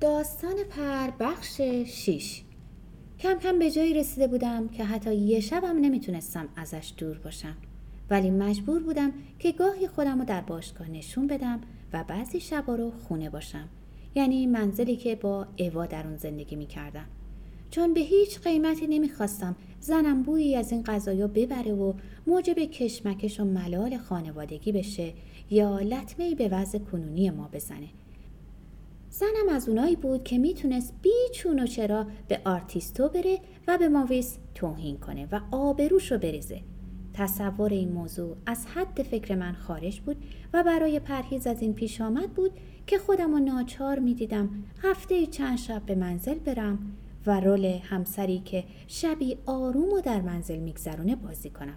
داستان پر بخش 6 کم کم به جایی رسیده بودم که حتی یه شبم نمی‌تونستم ازش دور باشم. ولی مجبور بودم که گاهی خودم رو در باشگاه نشون بدم و بعضی شبا رو خونه باشم. یعنی منزلی که با اوا در اون زندگی می‌کردم. چون به هیچ قیمتی نمی‌خواستم زنم بویی از این غذایا ببره و موجب کشمکش و ملال خانوادگی بشه یا لطمه به وضع کنونی ما بزنه. زنم از اونایی بود که می‌تونست بی چون و چرا به آرتیستو بره و به ماویس توهین کنه و آبروش رو بریزه. تصور این موضوع از حد فکر من خارج بود و برای پرهیز از این پیش آمد بود که خودم و ناچار می‌دیدم هفته چند شب به منزل برم و رول همسری که شبی آروم و در منزل میگذرونه بازی کنم.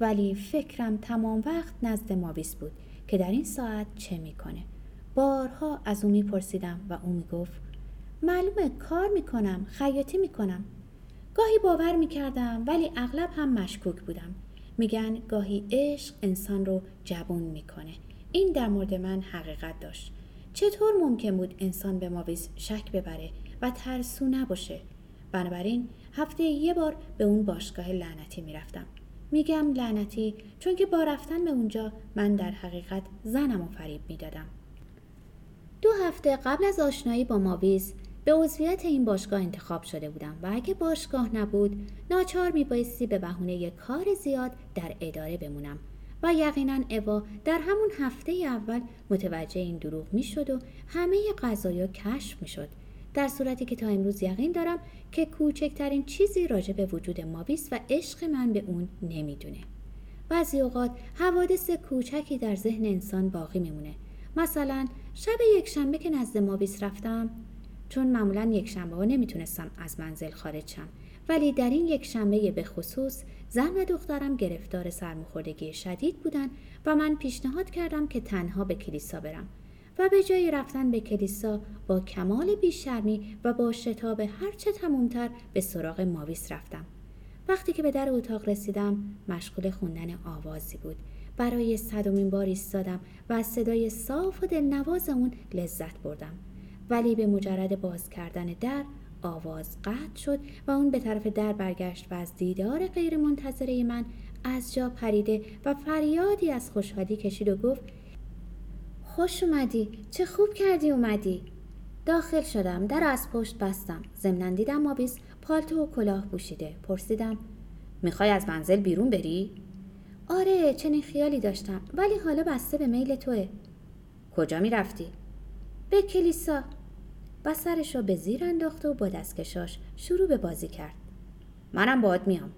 ولی فکرم تمام وقت نزد ماویس بود که در این ساعت چه می‌کنه. بارها از او میپرسیدم و او می‌گفت معلومه کار می‌کنم خیاطی می‌کنم. گاهی باور می‌کردم ولی اغلب هم مشکوک بودم. میگن گاهی عشق انسان رو جوون می‌کنه. این در مورد من حقیقت داشت. چطور ممکن بود انسان به ماویس شک ببره و ترسو نباشه؟ بنابراین هفته یه بار به اون باشگاه لعنتی می‌رفتم. میگم لعنتی چون که با رفتن به اونجا من در حقیقت زنم و فریب می‌دادم. دو هفته قبل از آشنایی با ماویز به عضویت این باشگاه انتخاب شده بودم و اگه باشگاه نبود ناچار میبایستی به بهونه کار زیاد در اداره بمونم و یقینا اوا در همون هفته اول متوجه این دروغ می‌شد و همه قضایا کشف می‌شد. در صورتی که تا امروز یقین دارم که کوچکترین چیزی راجع به وجود ماویس و عشق من به اون نمی‌دونه. بعضی اوقات حوادث کوچکی در ذهن انسان باقی میمونه. مثلا شب یک شنبه که نزد مابیس رفتم چون معمولا یک شنبه ها نمی‌تونستم از منزل خارج شم. ولی در این یک شنبه به خصوص زن و دخترم گرفتار سرماخوردگی شدید بودن و من پیشنهاد کردم که تنها به کلیسا برم. و به جای رفتن به کلیسا با کمال بیشرمی و با شتاب هرچه تمومتر به سراغ ماویس رفتم. وقتی که به در اتاق رسیدم مشغول خوندن آوازی بود. برای صدومین بار ایستادم و از صدای صاف و دلنواز اون لذت بردم. ولی به مجرد باز کردن در آواز قطع شد و اون به طرف در برگشت و از دیدار غیر منتظره من از جا پریده و فریادی از خوشحالی کشید و گفت خوش اومدی چه خوب کردی اومدی. داخل شدم در از پشت بستم. ضمنا دیدم مابیس پالتو و کلاه پوشیده. پرسیدم می‌خوای از منزل بیرون بری؟ آره چنین خیالی داشتم. ولی حالا بسته به میل توه. کجا می رفتی؟ به کلیسا. و سرش رو به زیر انداخت و با دستکشاش شروع به بازی کرد. منم باید میام.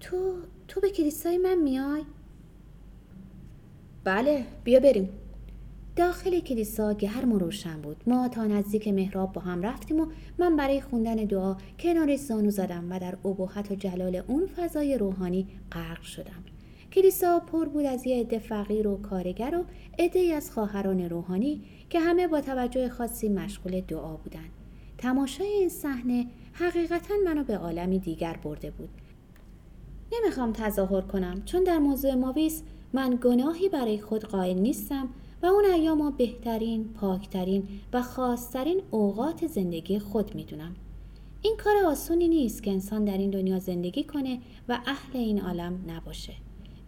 تو تو به کلیسای من میای؟ بله بیا بریم. داخل کلیسا گرم و روشن بود. ما تا نزدیک محراب با هم رفتیم و من برای خوندن دعا کنار زانو زدم و در ابهت و جلال اون فضای روحانی غرق شدم. کلیسا پر بود از یه عده فقیر و کارگر و عده از خواهران روحانی که همه با توجه خاصی مشغول دعا بودند. تماشای این صحنه حقیقتا منو به عالمی دیگر برده بود. نمی‌خوام تظاهر کنم چون در موضوع ماویس من گناهی برای خود قائل نیستم و اون ایام بهترین، پاکترین و خاصترین اوقات زندگی خود می‌دونم. این کار آسونی نیست که انسان در این دنیا زندگی کنه و اهل این عالم نباشه.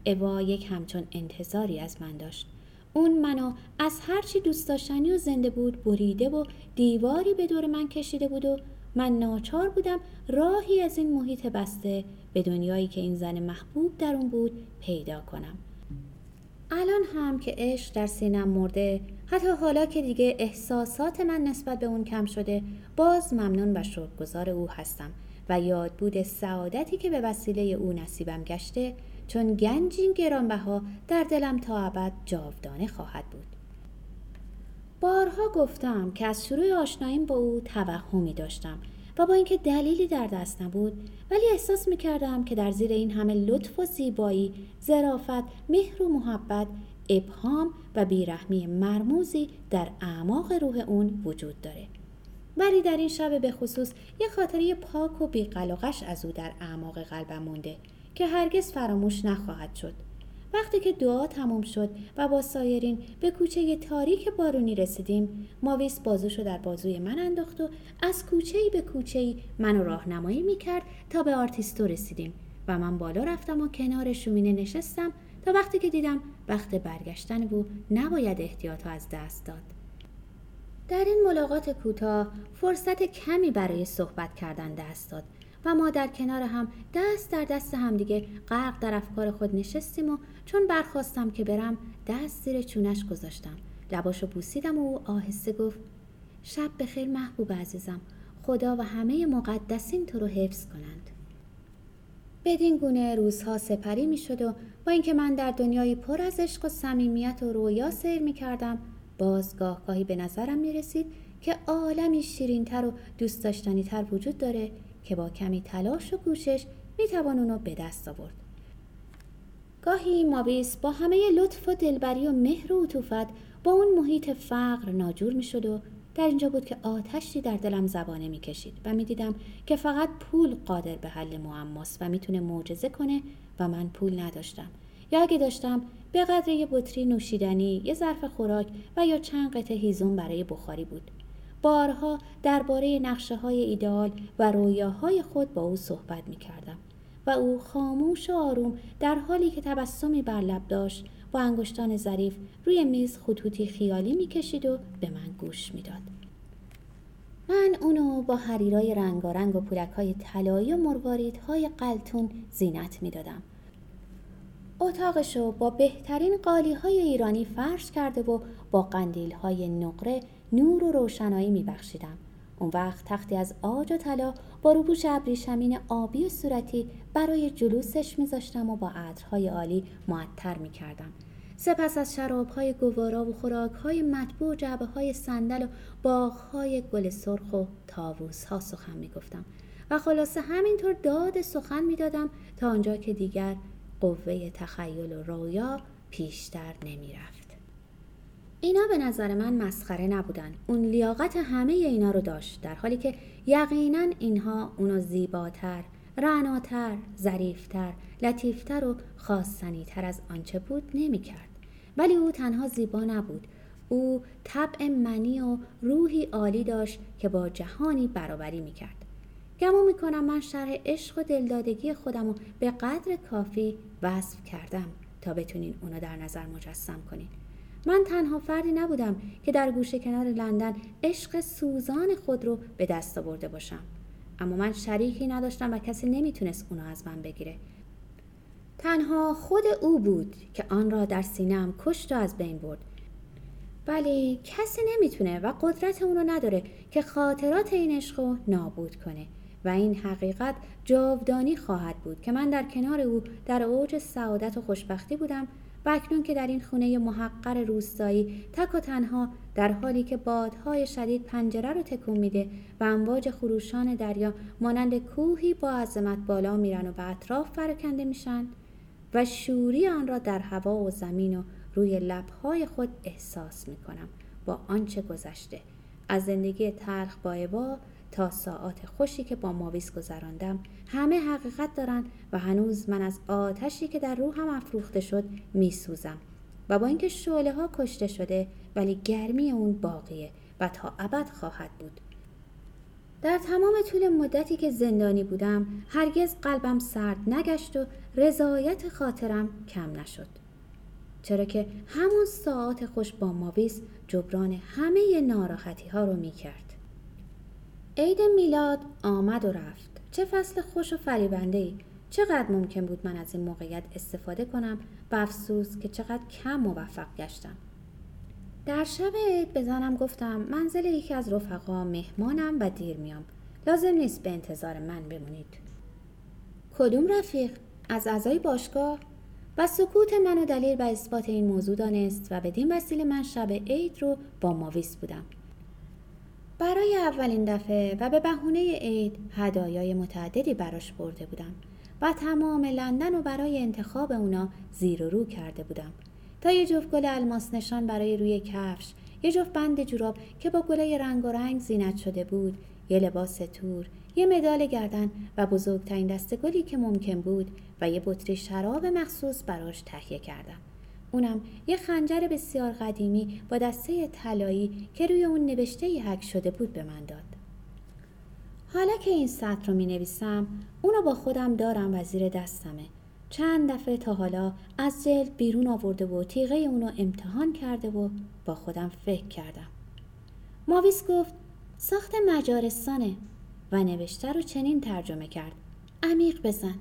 اوا یک همچون انتظاری از من داشت. اون منو از هرچی دوست داشتنی و زنده بود بریده و دیواری به دور من کشیده بود و من ناچار بودم راهی از این محیط بسته به دنیایی که این زن محبوب در اون بود پیدا کنم. الان هم که عشق در سینم مرده حتی حالا که دیگه احساسات من نسبت به اون کم شده باز ممنون و شکرگزار او هستم و یاد بود سعادتی که به وسیله او نصیبم گشته چون گنجین گرانبها در دلم تا ابد جاودانه خواهد بود بارها گفتم که از شروع آشناییم با او توهمی داشتم و با اینکه دلیلی در دست نبود ولی احساس می کردم که در زیر این همه لطف و زیبایی، ظرافت، مهر و محبت، ابهام و بیرحمی مرموزی در اعماق روح اون وجود داره. ولی در این شب به خصوص یه خاطره پاک و بیقلقش از او در اعماق قلبم مونده که هرگز فراموش نخواهد شد. وقتی که دعا تمام شد و با سایرین به کوچه تاریک بارونی رسیدیم ماویس بازوشو در بازوی من انداخت و از کوچه به کوچه منو راهنمایی می‌کرد تا به آرتیستو رسیدیم و من بالا رفتم و کنار شومینه نشستم تا وقتی که دیدم وقت برگشتن بود نباید احتیاط از دست داد. در این ملاقات کوتاه فرصت کمی برای صحبت کردن دست داد. و ما در کنار هم دست در دست همدیگه غرق در افکار خود نشستیم و چون برخواستم که برم دست زیر چونش گذاشتم. لباشو بوسیدم و او آهسته گفت شب بخیر محبوب عزیزم خدا و همه مقدسین تو رو حفظ کنند. بدین گونه روزها سپری می شد و با اینکه من در دنیای پر از عشق و صمیمیت و رویا سیر می کردم باز گاهی به نظرم می رسید که عالمی شیرینتر و دوست داشتنی تر وجود داره که با کمی تلاش و کوشش می توان اونو به دست آورد. گاهی مابیس با همه لطف و دلبری و مهر و عطوفت با اون محیط فقر ناجور می شد و در اینجا بود که آتشی در دلم زبانه می کشید و می دیدم که فقط پول قادر به حل معماست و می‌تونه معجزه کنه و من پول نداشتم یا اگه داشتم به قدر یه بطری نوشیدنی، یه ظرف خوراک و یا چند قطعه هیزم برای بخاری بود. بارها درباره نقشه های ایدال و رویاهای خود با او صحبت می کردم و او خاموش و آروم در حالی که تبسمی بر لب داشت با انگشتان ظریف روی میز خطوطی خیالی می کشید و به من گوش می‌داد. من اونو با حریرای رنگارنگ و پولک های طلایی و مرواریدهای قلتون زینت می‌دادم. اتاقشو با بهترین قالی های ایرانی فرش کرده و با قندیل های نقره نور و روشنایی می بخشیدم. اون وقت تختی از آج و طلا با روپوش ابریشمین آبی و صورتی برای جلوسش میذاشتم و با عطرهای عالی معطر می‌کردم. سپس از شرابهای گوارا و خوراکهای مطبوع و جعبه های صندل و باغهای گل سرخ و تاووس ها سخن می‌گفتم. و خلاصه همینطور داد سخن می‌دادم تا آنجا که دیگر قوه تخیل و رویا پیشتر نمی‌رفت. اینا به نظر من مسخره نبودن. اون لیاقت همه اینا رو داشت در حالی که یقینا اینها اونو زیباتر رعناتر، ظریفتر، لطیفتر و خواستنیتر از آنچه بود نمی‌کرد. ولی او تنها زیبا نبود. او طبع منی و روحی عالی داشت که با جهانی برابری می‌کرد. گمون می‌کنم من شرح عشق و دلدادگی خودم رو به قدر کافی وصف کردم تا بتونین اونو در نظر مجسم کنین. من تنها فردی نبودم که در گوشه کنار لندن عشق سوزان خود رو به دست آورده باشم. اما من شریکی نداشتم و کسی نمی‌تونست اونو از من بگیره. تنها خود او بود که آن را در سینم کشت و از بین برد. ولی کسی نمی‌تونه و قدرت اونو نداره که خاطرات این عشق رو نابود کنه و این حقیقت جاودانی خواهد بود که من در کنار او در اوج سعادت و خوشبختی بودم و اکنون که در این خونه محقر روستایی تک و تنها در حالی که بادهای شدید پنجره رو تکون میده و امواج خروشان دریا مانند کوهی با عظمت بالا میرن و به اطراف پراکنده میشن و شوری آن را در هوا و زمین و روی لبهای خود احساس می‌کنم با آنچه گذشته. از زندگی تلخ با تا ساعات خوشی که با ماویس گذراندم. همه حقیقت دارن و هنوز من از آتشی که در روحم افروخته شد میسوزم و با اینکه شعله ها کشته شده ولی گرمی اون باقیه و تا ابد خواهد بود. در تمام طول مدتی که زندانی بودم هرگز قلبم سرد نگشت و رضایت خاطرم کم نشد. چرا که همون ساعت خوش با ماویس جبران همه ناراحتی ها رو می کرد. عید میلاد آمد و رفت. چه فصل خوش و فریبنده ای چقدر ممکن بود من از این موقعیت استفاده کنم و افسوس که چقدر کم موفق گشتم. در شب عید به زنم گفتم منزل یکی از رفقا مهمانم و دیر میام. لازم نیست به انتظار من بمونید. کدوم رفیق؟ از اعضای باشگاه؟ و سکوت منو دلیل و اثبات این موضوع دانست و بدین وسیله من شب عید رو با ماویس بودم. برای اولین دفعه و به بهونه عید هدایای متعددی براش برده بودم و تمام لندن و برای انتخاب اونا زیر و رو کرده بودم. تا یه جفت گل الماس نشان برای روی کفش یه جفت بند جوراب که با گلای رنگ و رنگ زینت شده بود یه لباس تور یه مدال گردن و بزرگترین دسته گلی که ممکن بود و یه بطری شراب مخصوص براش تهیه کردم. اونم یه خنجر بسیار قدیمی با دسته طلایی که روی اون نوشته ی حک شده بود به من داد. حالا که این سطر رو می نویسم اونو با خودم دارم و زیر دستمه. چند دفعه تا حالا از جلد بیرون آورده و تیغه اونو امتحان کرده و با خودم فکر کردم. ماویس گفت ساخت مجارستانه و نوشته رو چنین ترجمه کرد. عمیق بزن.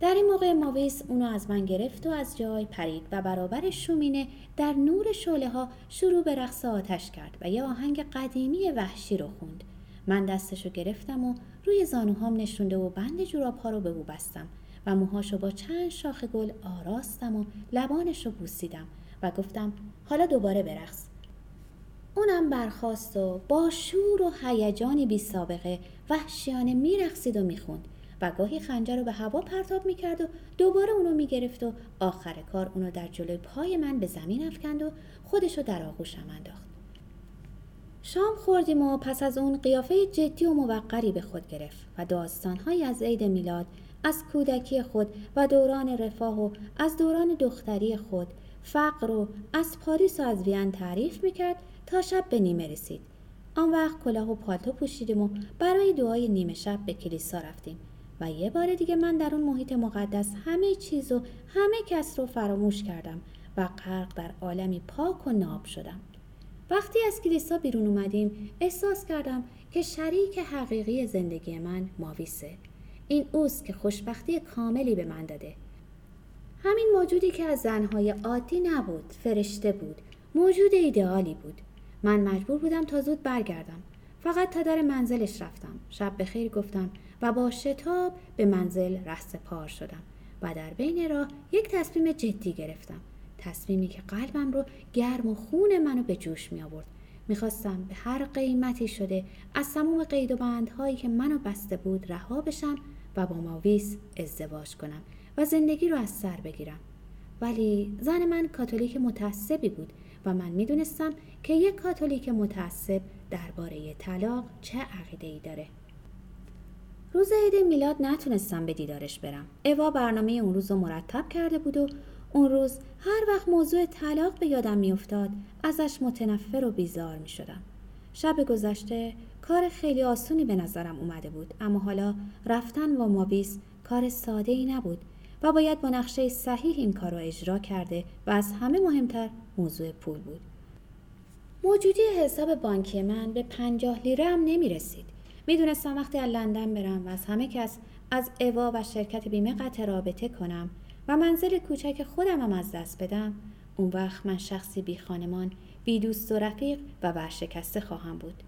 در این موقع ماویس اونو از من گرفت و از جای پرید و برابر شومینه در نور شعله ها شروع به رقص آتش کرد و یه آهنگ قدیمی وحشی رو خوند. من دستشو گرفتم و روی زانوهام نشونده و بند جوراب ها رو به او بستم و موهاشو با چند شاخ گل آراستم و لبانش بوسیدم و گفتم حالا دوباره برقص. اونم برخواست و با شور و هیجانی بی سابقه وحشیانه میرقصید و می‌خوند. و گاهی خنجر رو به هوا پرتاب می‌کرد و دوباره اونو می‌گرفت و آخر کار اونو در جلوی پای من به زمین افکند و خودشو در آغوشم انداخت. شام خوردیم و پس از اون قیافه جدی و موقری به خود گرفت و داستانهایی از عید میلاد از کودکی خود و دوران رفاه و از دوران دختری خود فقر و از پاریس و از وین تعریف می‌کرد تا شب به نیمه رسید. آن وقت کلاه و پالتو پوشیدیم و برای دعای نیمه شب به کلیسا رفتیم. و یه بار دیگه من در اون محیط مقدس همه چیز و همه کس رو فراموش کردم و غرق در عالمی پاک و ناب شدم. وقتی از کلیسا بیرون اومدیم احساس کردم که شریک حقیقی زندگی من ماویسه. این اوست که خوشبختی کاملی به من داده. همین موجودی که از زنهای عادی نبود فرشته بود موجود ایدئالی بود. من مجبور بودم تا زود برگردم. فقط تا در منزلش رفتم. شب به خیر گفتم. و با شتاب به منزل رست پار شدم و در بین راه یک تصمیم جدی گرفتم. تصمیمی که قلبم رو گرم و خون منو به جوش می آورد می‌خواستم به هر قیمتی شده از تموم قید و بندهایی که منو بسته بود رها بشم و با ماویس ازدواج کنم و زندگی رو از سر بگیرم. ولی زن من کاتولیک متعصبی بود و من می‌دونستم که یک کاتولیک متعصب درباره طلاق چه عقیده ای داره. روز عید میلاد نتونستم به دیدارش برم اوا برنامه اون روز رو مرتب کرده بود و اون روز هر وقت موضوع طلاق به یادم میافتاد ازش متنفر و بیزار می شدم. شب گذشته کار خیلی آسونی به نظرم اومده بود اما حالا رفتن و مابیس کار ساده ای نبود و باید با نقشه صحیح این کار را اجرا کرده و از همه مهمتر موضوع پول بود. موجودی حساب بانکی من به پنجاه لیره هم نمی رسید. می‌دونستم وقتی از لندن برم و از همه کس از اوا و شرکت بیمه قطع رابطه کنم و منزل کوچک خودم هم از دست بدم اون وقت من شخصی بی خانمان بی دوست و رفیق و ورشکسته خواهم بود.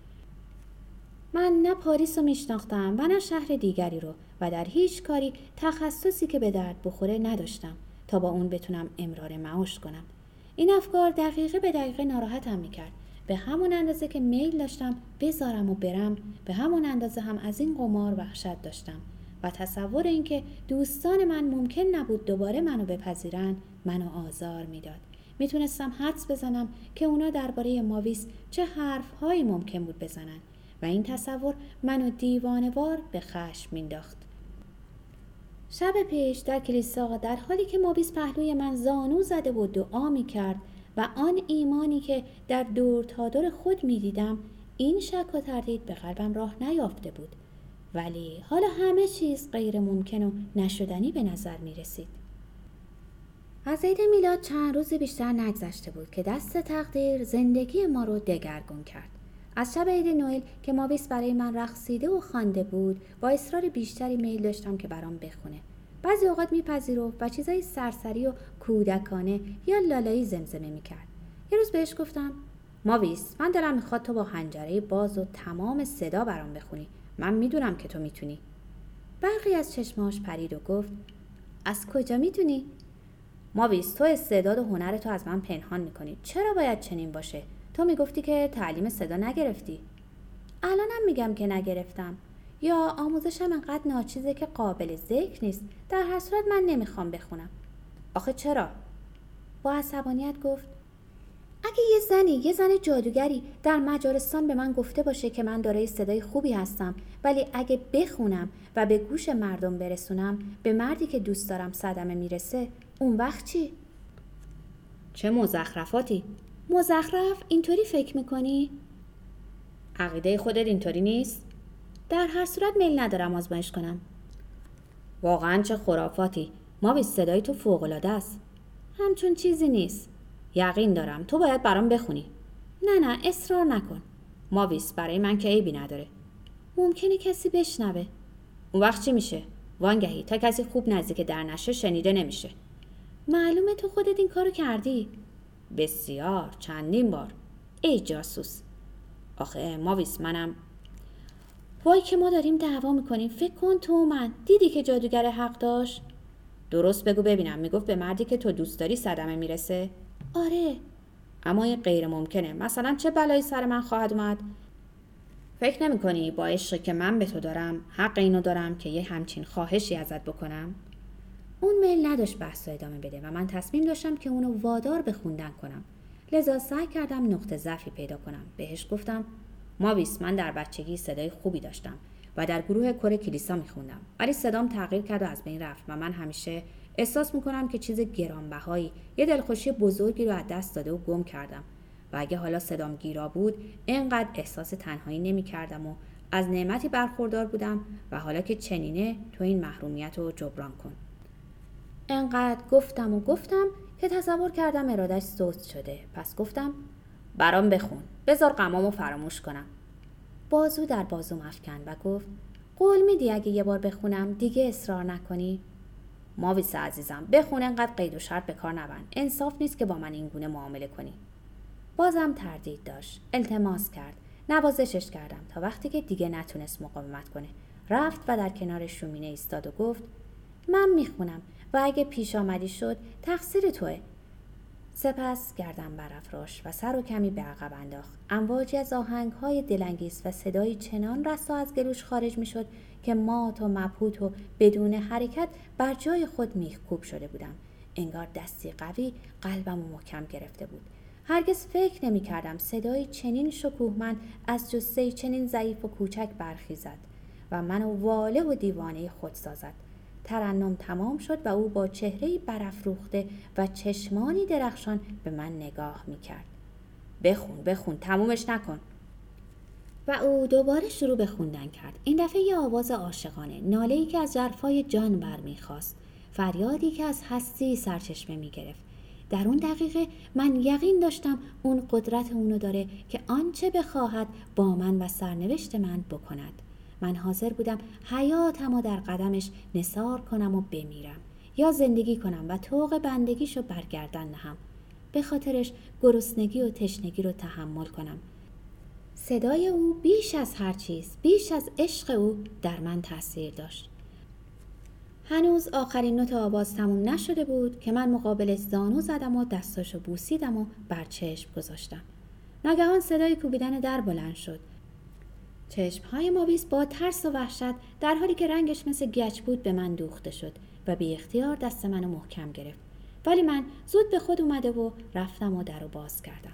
من نه پاریس رو میشناختم و نه شهر دیگری رو و در هیچ کاری تخصصی که به درد بخوره نداشتم تا با اون بتونم امرار معاش کنم. این افکار دقیقه به دقیقه ناراحتم می‌کرد. به همون اندازه که میل داشتم بذارم و برم به همون اندازه هم از این قمار وحشت داشتم. و تصور اینکه دوستان من ممکن نبود دوباره منو بپذیرن منو آزار می‌داد. می‌تونستم حدس بزنم که اونا درباره ماویس چه حرفهایی ممکن بود بزنن. و این تصور منو دیوانوار به خشم مینداخت شب پیش در کلیسا در حالی که ماویس پهلوی من زانو زده و دعا می کرد و آن ایمانی که در دور تا دور خود می دیدم این شک و تردید به قلبم راه نیافته بود ولی حالا همه چیز غیر ممکن و نشدنی به نظر می رسید. از عید میلاد چند روز بیشتر نگذشته بود که دست تقدیر زندگی ما رو دگرگون کرد. از شب عید نوئل که ماویس برای من رقصیده و خوانده بود با اصرار بیشتری میل داشتم که برام بخونه بعضی اوقات میپذیرفت و چیزای سرسری و کودکانه یا لالایی زمزمه می‌کرد. یه روز بهش گفتم ماویس من دلم می‌خواد تو با هنجره باز و تمام صدا برام بخونی. من می‌دونم که تو می‌تونی. برقی از چشماش پرید و گفت از کجا می‌تونی؟ ماویس تو استعداد و هنر تو از من پنهان می‌کنی. چرا باید چنین باشه؟ تو می‌گفتی که تعلیم صدا نگرفتی. الانم میگم که نگرفتم. یا آموزشم انقدر ناچیزه که قابل ذکر نیست در هر صورت من نمی‌خوام بخونم آخه چرا با عصبانیت گفت اگه یه زنی یه زن جادوگری در مجارستان به من گفته باشه که من دارای صدای خوبی هستم ولی اگه بخونم و به گوش مردم برسونم به مردی که دوست دارم صدمه می‌رسه اون وقت چی؟ چه مزخرفاتی؟ مزخرف اینطوری فکر می‌کنی؟ عقیده خودت اینطوری نیست؟ در هر صورت میل ندارم آزمایش کنم. واقعا چه خرافاتی. ما به صدای تو فوقالعاده است. همچون چیزی نیست. یقین دارم. تو باید برام بخونی. نه نه اصرار نکن. ماویس برای من که عیبی نداره. ممکنه کسی بشنوه. اون وقت چی میشه؟ وانگهی. تا کسی خوب نزدیک در نشه شنیده نمیشه. معلومه تو خودت این کارو کردی. بسیار. چندین بار. ای جاسوس. آخه ماویس منم وای که ما داریم دعوا می‌کنیم. فکر کن تو من دیدی که جادوگر حق داشت؟ درست بگو ببینم. می‌گفت به مردی که تو دوست داری صدمه می‌رسه. آره. اما این غیر ممکنه. مثلا چه بلایی سر من خواهد اومد؟ فکر نمی کنی با عشقی که من به تو دارم حق اینو دارم که یه همچین خواهشی ازت بکنم؟ اون میل نداشت بحث ادامه بده و من تصمیم داشتم که اونو وادار به خوندن کنم. لذا سعی کردم نقطه ضعفی پیدا کنم. بهش گفتم ماویس من در بچگی صدای خوبی داشتم و در گروه کره کلیسا میخوندم. ولی صدام تغییر کرد و از بین رفت و من همیشه احساس می‌کنم که چیز گرانبهایی یه دلخوشی بزرگی رو از دست داده و گم کردم. و اگه حالا صدام گیرا بود اینقدر احساس تنهایی نمی‌کردم و از نعمتی برخوردار بودم و حالا که چنینه تو این محرومیت رو جبران کن. انقدر گفتم و گفتم که تصور کردم ارادش سوست شده. پس گفتم برام بخون. بذار غمامو فراموش کنم. بازو در بازو افکن و گفت قول میدی اگه یه بار بخونم دیگه اصرار نکنی؟ ماویس عزیزم بخون انقدر قید و شرط به کار نبند. انصاف نیست که با من این گونه معامله کنی. بازم تردید داشت. التماس کرد. نوازشش کردم تا وقتی که دیگه نتونست مقاومت کنه. رفت و در کنار شومینه ایستاد و گفت من می‌خونم و اگه پیش آمدی شد تقصیر توه. سپس گردن برافراشت و سر و کمی به عقب انداخت. امواجی از های دلانگیز و صدایی چنان رسا از گلوش خارج می‌شد که مات و مبهوت و بدون حرکت بر جای خود میخکوب شده بودم. انگار دستی قوی قلبم و محکم گرفته بود. هرگز فکر نمی کردم صدایی چنین شکوهمند از جسه چنین ضعیف و کوچک برخیزد و منو واله و دیوانه خود سازد. ترنم تمام شد و او با چهره برافروخته و چشمانی درخشان به من نگاه می کرد. بخون بخون تمومش نکن. و او دوباره شروع به خوندن کرد. این دفعه یه آواز عاشقانه، ناله‌ای که از جرفای جان برمیخواست، فریادی که از هستی سرچشمه می گرفت. در اون دقیقه من یقین داشتم اون قدرت اونو داره که آنچه بخواهد با من و سرنوشت من بکند. من حاضر بودم حیاتم و در قدمش نصار کنم و بمیرم یا زندگی کنم و طوق بندگیشو برگردن نهم. به خاطرش گرسنگی و تشنگی رو تحمل کنم. صدای او بیش از هر چیز بیش از عشق او در من تاثیر داشت. هنوز آخرین نوت آواز تموم نشده بود که من مقابل زانو زدم و دستاشو بوسیدم و بر چشم گذاشتم. ناگهان صدای کوبیدن در بلند شد. چشمهای ماویس با ترس و وحشت در حالی که رنگش مثل گچ بود به من دوخته شد و بی اختیار دست منو محکم گرفت. ولی من زود به خود اومده و رفتم و در رو باز کردم.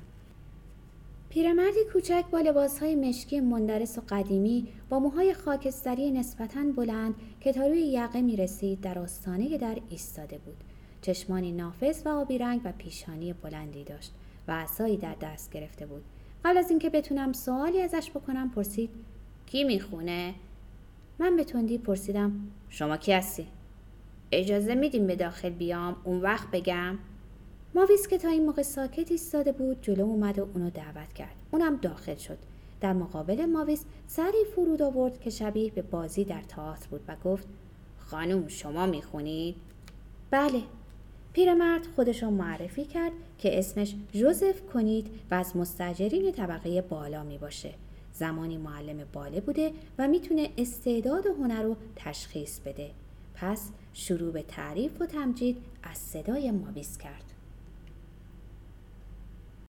پیرمردی کوچک با لباسهای مشکی مندرس و قدیمی با موهای خاکستری نسبتا بلند که تا روی یقه می رسید در آستانه در ایستاده بود. چشمانی نافذ و آبی رنگ و پیشانی بلندی داشت و عصایی در دست گرفته بود. قبل از اینکه بتونم سوالی ازش بکنم پرسید کی می‌خونه؟ من به تندی پرسیدم شما کی هستی؟ اجازه میدیم به داخل بیام اون وقت بگم؟ ماویس که تا این موقع ساکت ایستاده بود جلو اومد و اونو دعوت کرد. اونم داخل شد. در مقابل ماویس سری فرود آورد که شبیه به بازی در تئاتر بود و گفت خانم شما می‌خونید؟ بله. پیرمرد خودش رو معرفی کرد که اسمش جوزف کنید و از مستجرین طبقه بالا می باشه. زمانی معلم باله بوده و می‌تونه استعداد و هنر رو تشخیص بده. پس شروع به تعریف و تمجید از صدای ماویس کرد.